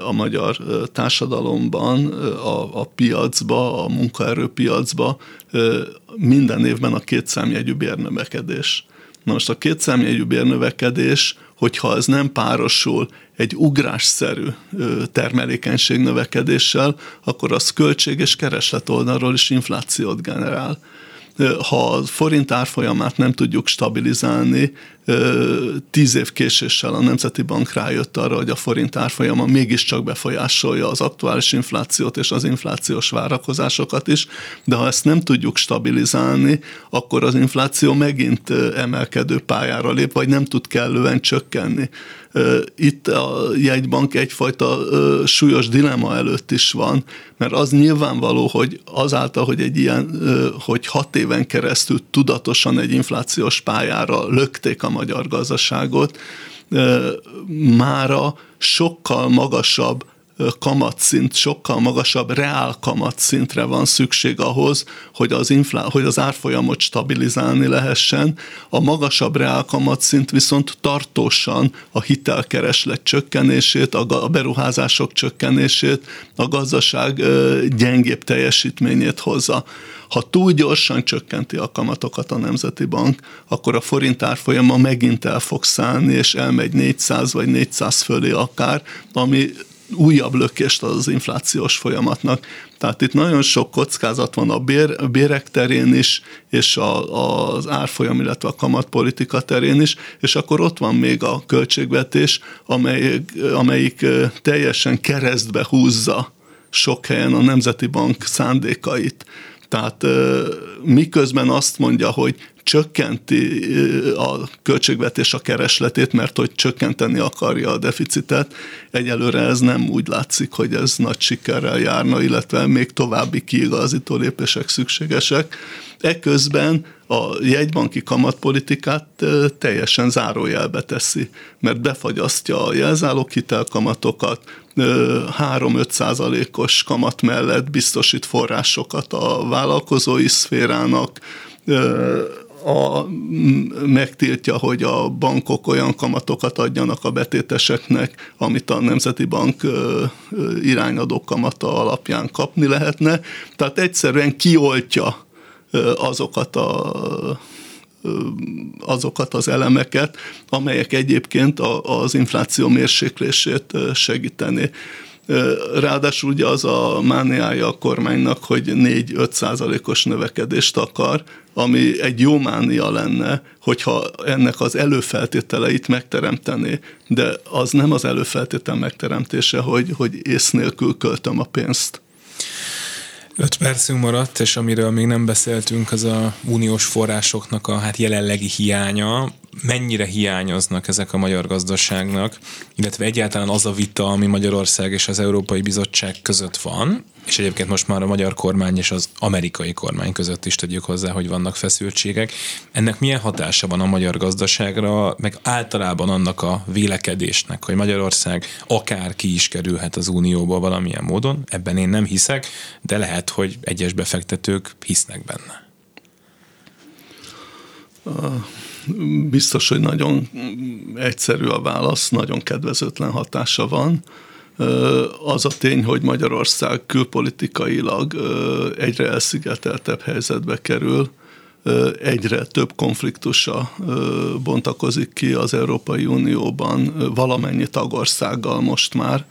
a magyar társadalomban, a, a piacba, a munkaerőpiacba minden évben a kétszámjegyű bérnövekedés. Na most a kétszámjegyű bérnövekedés hogyha ez nem párosul egy ugrásszerű termelékenység növekedéssel, akkor az költség és kereslet oldalról is inflációt generál ha a forint árfolyamát nem tudjuk stabilizálni, tíz év késéssel a Nemzeti Bank rájött arra, hogy a forint árfolyama mégiscsak befolyásolja az aktuális inflációt és az inflációs várakozásokat is, de ha ezt nem tudjuk stabilizálni, akkor az infláció megint emelkedő pályára lép, vagy nem tud kellően csökkenni. Itt a jegybank egyfajta súlyos dilema előtt is van, mert az nyilvánvaló, hogy azáltal, hogy egy ilyen, hogy hat éven keresztül tudatosan egy inflációs pályára lökték a magyar gazdaságot, mára sokkal magasabb kamatszint, sokkal magasabb reál kamatszintre van szükség ahhoz, hogy az, inflá- hogy az árfolyamot stabilizálni lehessen. A magasabb reál kamatszint viszont tartósan a hitelkereslet csökkenését, a beruházások csökkenését, a gazdaság gyengébb teljesítményét hozza. Ha túl gyorsan csökkenti a kamatokat a Nemzeti Bank, akkor a forint árfolyama megint el fog szállni, és elmegy 400 vagy 400 fölé akár, ami újabb lökést az inflációs folyamatnak. Tehát itt nagyon sok kockázat van a, bér, a bérek terén is, és a, az árfolyam, illetve a kamatpolitika terén is, és akkor ott van még a költségvetés, amelyik, amelyik teljesen keresztbe húzza sok helyen a Nemzeti Bank szándékait. Tehát miközben azt mondja, hogy csökkenti a költségvetés a keresletét, mert hogy csökkenteni akarja a deficitet. Egyelőre ez nem úgy látszik, hogy ez nagy sikerrel járna, illetve még további kiigazító lépések szükségesek. Eközben a jegybanki kamatpolitikát teljesen zárójelbe teszi, mert befagyasztja a jelzálók hitelkamatokat, 3-5 százalékos kamat mellett biztosít forrásokat a vállalkozói szférának, a, megtiltja, hogy a bankok olyan kamatokat adjanak a betéteseknek, amit a Nemzeti Bank irányadó kamata alapján kapni lehetne. Tehát egyszerűen kioltja azokat a azokat az elemeket, amelyek egyébként az infláció mérséklését segíteni. Ráadásul ugye az a mániája a kormánynak, hogy 4-5 százalékos növekedést akar, ami egy jó mánia lenne, hogyha ennek az előfeltételeit megteremtené, de az nem az előfeltétel megteremtése, hogy, hogy ész nélkül költöm a pénzt. Öt percünk maradt, és amiről még nem beszéltünk, az a uniós forrásoknak a hát jelenlegi hiánya. Mennyire hiányoznak ezek a magyar gazdaságnak, illetve egyáltalán az a vita, ami Magyarország és az Európai Bizottság között van, és egyébként most már a magyar kormány és az amerikai kormány között is tegyük hozzá, hogy vannak feszültségek. Ennek milyen hatása van a magyar gazdaságra, meg általában annak a vélekedésnek, hogy Magyarország akár ki is kerülhet az Unióba valamilyen módon, ebben én nem hiszek, de lehet, hogy egyes befektetők hisznek benne. Biztos, hogy nagyon egyszerű a válasz, nagyon kedvezőtlen hatása van az a tény, hogy Magyarország külpolitikailag egyre elszigeteltebb helyzetbe kerül, egyre több konfliktusa bontakozik ki az Európai Unióban valamennyi tagországgal most már,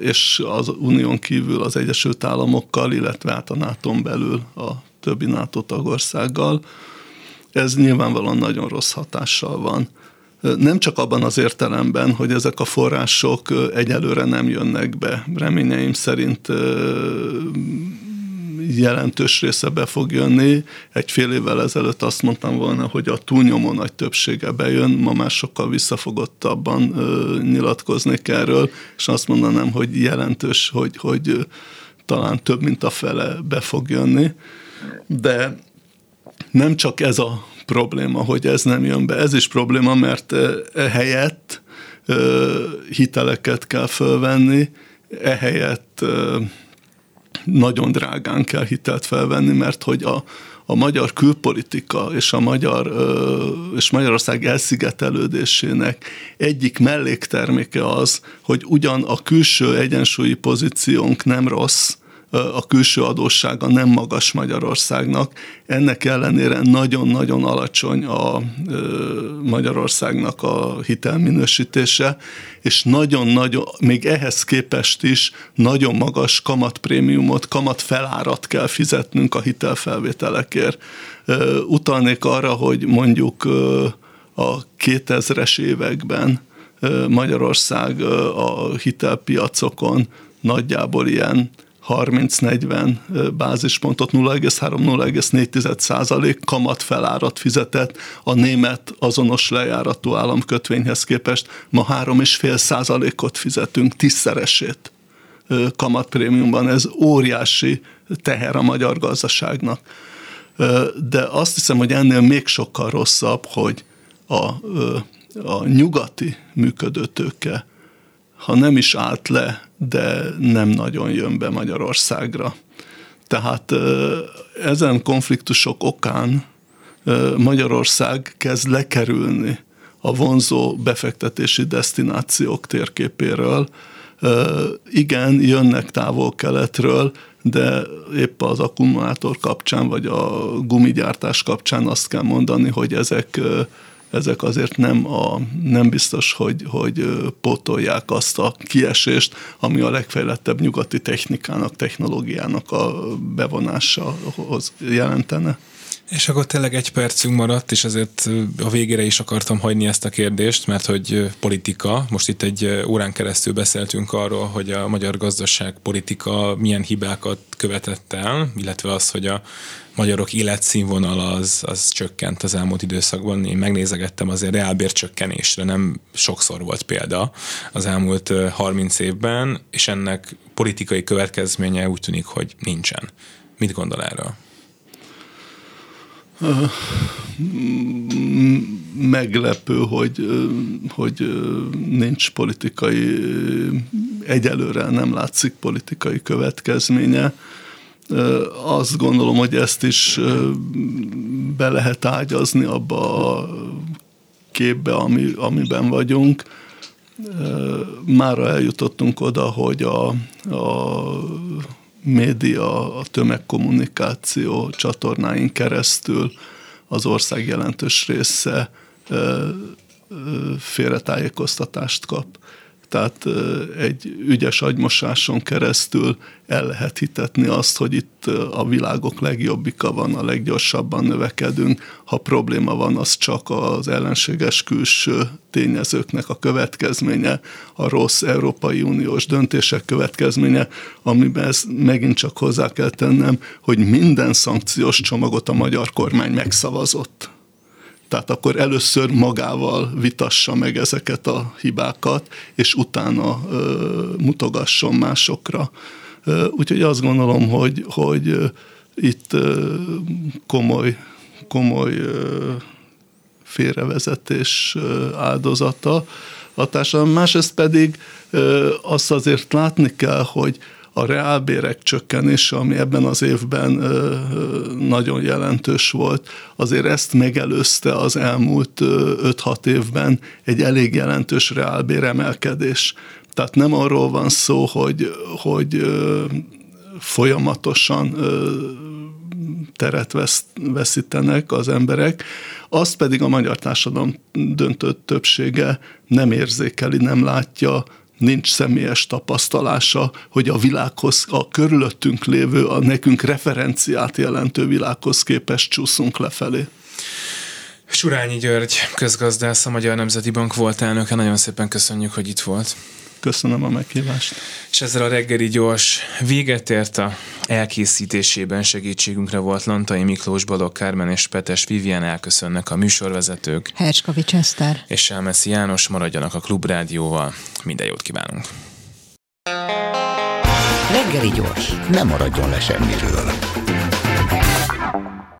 és az unión kívül az Egyesült Államokkal, illetve hát a nato belül a többi NATO tagországgal. Ez nyilvánvalóan nagyon rossz hatással van. Nem csak abban az értelemben, hogy ezek a források egyelőre nem jönnek be. Reményeim szerint jelentős része be fog jönni. Egy fél évvel ezelőtt azt mondtam volna, hogy a túlnyomó nagy többsége bejön, ma már sokkal visszafogottabban ö, nyilatkoznék erről, és azt mondanám, hogy jelentős, hogy, hogy talán több, mint a fele be fog jönni. De nem csak ez a probléma, hogy ez nem jön be, ez is probléma, mert e helyett hiteleket kell fölvenni, ehelyett nagyon drágán kell hitelt felvenni, mert hogy a, a magyar külpolitika és a magyar és Magyarország elszigetelődésének egyik mellékterméke az, hogy ugyan a külső egyensúlyi pozíciónk nem rossz, a külső adóssága nem magas Magyarországnak. Ennek ellenére nagyon-nagyon alacsony a Magyarországnak a hitelminősítése, és nagyon-nagyon, még ehhez képest is nagyon magas kamatprémiumot, kamatfelárat kell fizetnünk a hitelfelvételekért. Utalnék arra, hogy mondjuk a 2000-es években Magyarország a hitelpiacokon nagyjából ilyen 30-40 bázispontot, 0,3-0,4 százalék kamat felárat fizetett a német azonos lejáratú államkötvényhez képest. Ma 3,5 százalékot fizetünk, tízszeresét kamatprémiumban. Ez óriási teher a magyar gazdaságnak. De azt hiszem, hogy ennél még sokkal rosszabb, hogy a, a nyugati működőtőke, ha nem is állt le de nem nagyon jön be Magyarországra. Tehát ezen konfliktusok okán Magyarország kezd lekerülni a vonzó befektetési destinációk térképéről. Igen, jönnek távol-keletről, de épp az akkumulátor kapcsán, vagy a gumigyártás kapcsán azt kell mondani, hogy ezek ezek azért nem, a, nem biztos, hogy, hogy pótolják azt a kiesést, ami a legfejlettebb nyugati technikának, technológiának a bevonásához jelentene. És akkor tényleg egy percünk maradt, és azért a végére is akartam hagyni ezt a kérdést, mert hogy politika, most itt egy órán keresztül beszéltünk arról, hogy a magyar gazdaság politika milyen hibákat követett el, illetve az, hogy a magyarok életszínvonal az, az csökkent az elmúlt időszakban. Én megnézegettem azért reálbércsökkenésre, nem sokszor volt példa az elmúlt 30 évben, és ennek politikai következménye úgy tűnik, hogy nincsen. Mit gondol erről? Meglepő, hogy, hogy nincs politikai, egyelőre nem látszik politikai következménye. Azt gondolom, hogy ezt is be lehet ágyazni abba a képbe, ami, amiben vagyunk. Mára eljutottunk oda, hogy a, a média, a tömegkommunikáció csatornáin keresztül az ország jelentős része félretájékoztatást kap. Tehát egy ügyes agymosáson keresztül el lehet hitetni azt, hogy itt a világok legjobbika van, a leggyorsabban növekedünk. Ha probléma van, az csak az ellenséges külső tényezőknek a következménye, a rossz Európai Uniós döntések következménye, amiben ez megint csak hozzá kell tennem, hogy minden szankciós csomagot a magyar kormány megszavazott tehát akkor először magával vitassa meg ezeket a hibákat, és utána ö, mutogasson másokra. Ö, úgyhogy azt gondolom, hogy, hogy ö, itt ö, komoly, komoly ö, félrevezetés ö, áldozata a társadalom. Másrészt pedig ö, azt azért látni kell, hogy a reálbérek csökkenése, ami ebben az évben nagyon jelentős volt, azért ezt megelőzte az elmúlt 5-6 évben egy elég jelentős reálbéremelkedés. Tehát nem arról van szó, hogy, hogy folyamatosan teret vesz, veszítenek az emberek, azt pedig a magyar társadalom döntő többsége nem érzékeli, nem látja, nincs személyes tapasztalása, hogy a világhoz, a körülöttünk lévő, a nekünk referenciát jelentő világhoz képest csúszunk lefelé. Surányi György, közgazdász, a Magyar Nemzeti Bank volt elnöke. Nagyon szépen köszönjük, hogy itt volt. Köszönöm a meghívást. És ezzel a reggeli gyors véget ért a elkészítésében segítségünkre volt Lantai Miklós, Balogh Kármen és Petes Vivian elköszönnek a műsorvezetők. Hercskovics Eszter. És Selmeszi János maradjanak a Klubrádióval. Minden jót kívánunk! Reggeli gyors, nem maradjon le semmiről.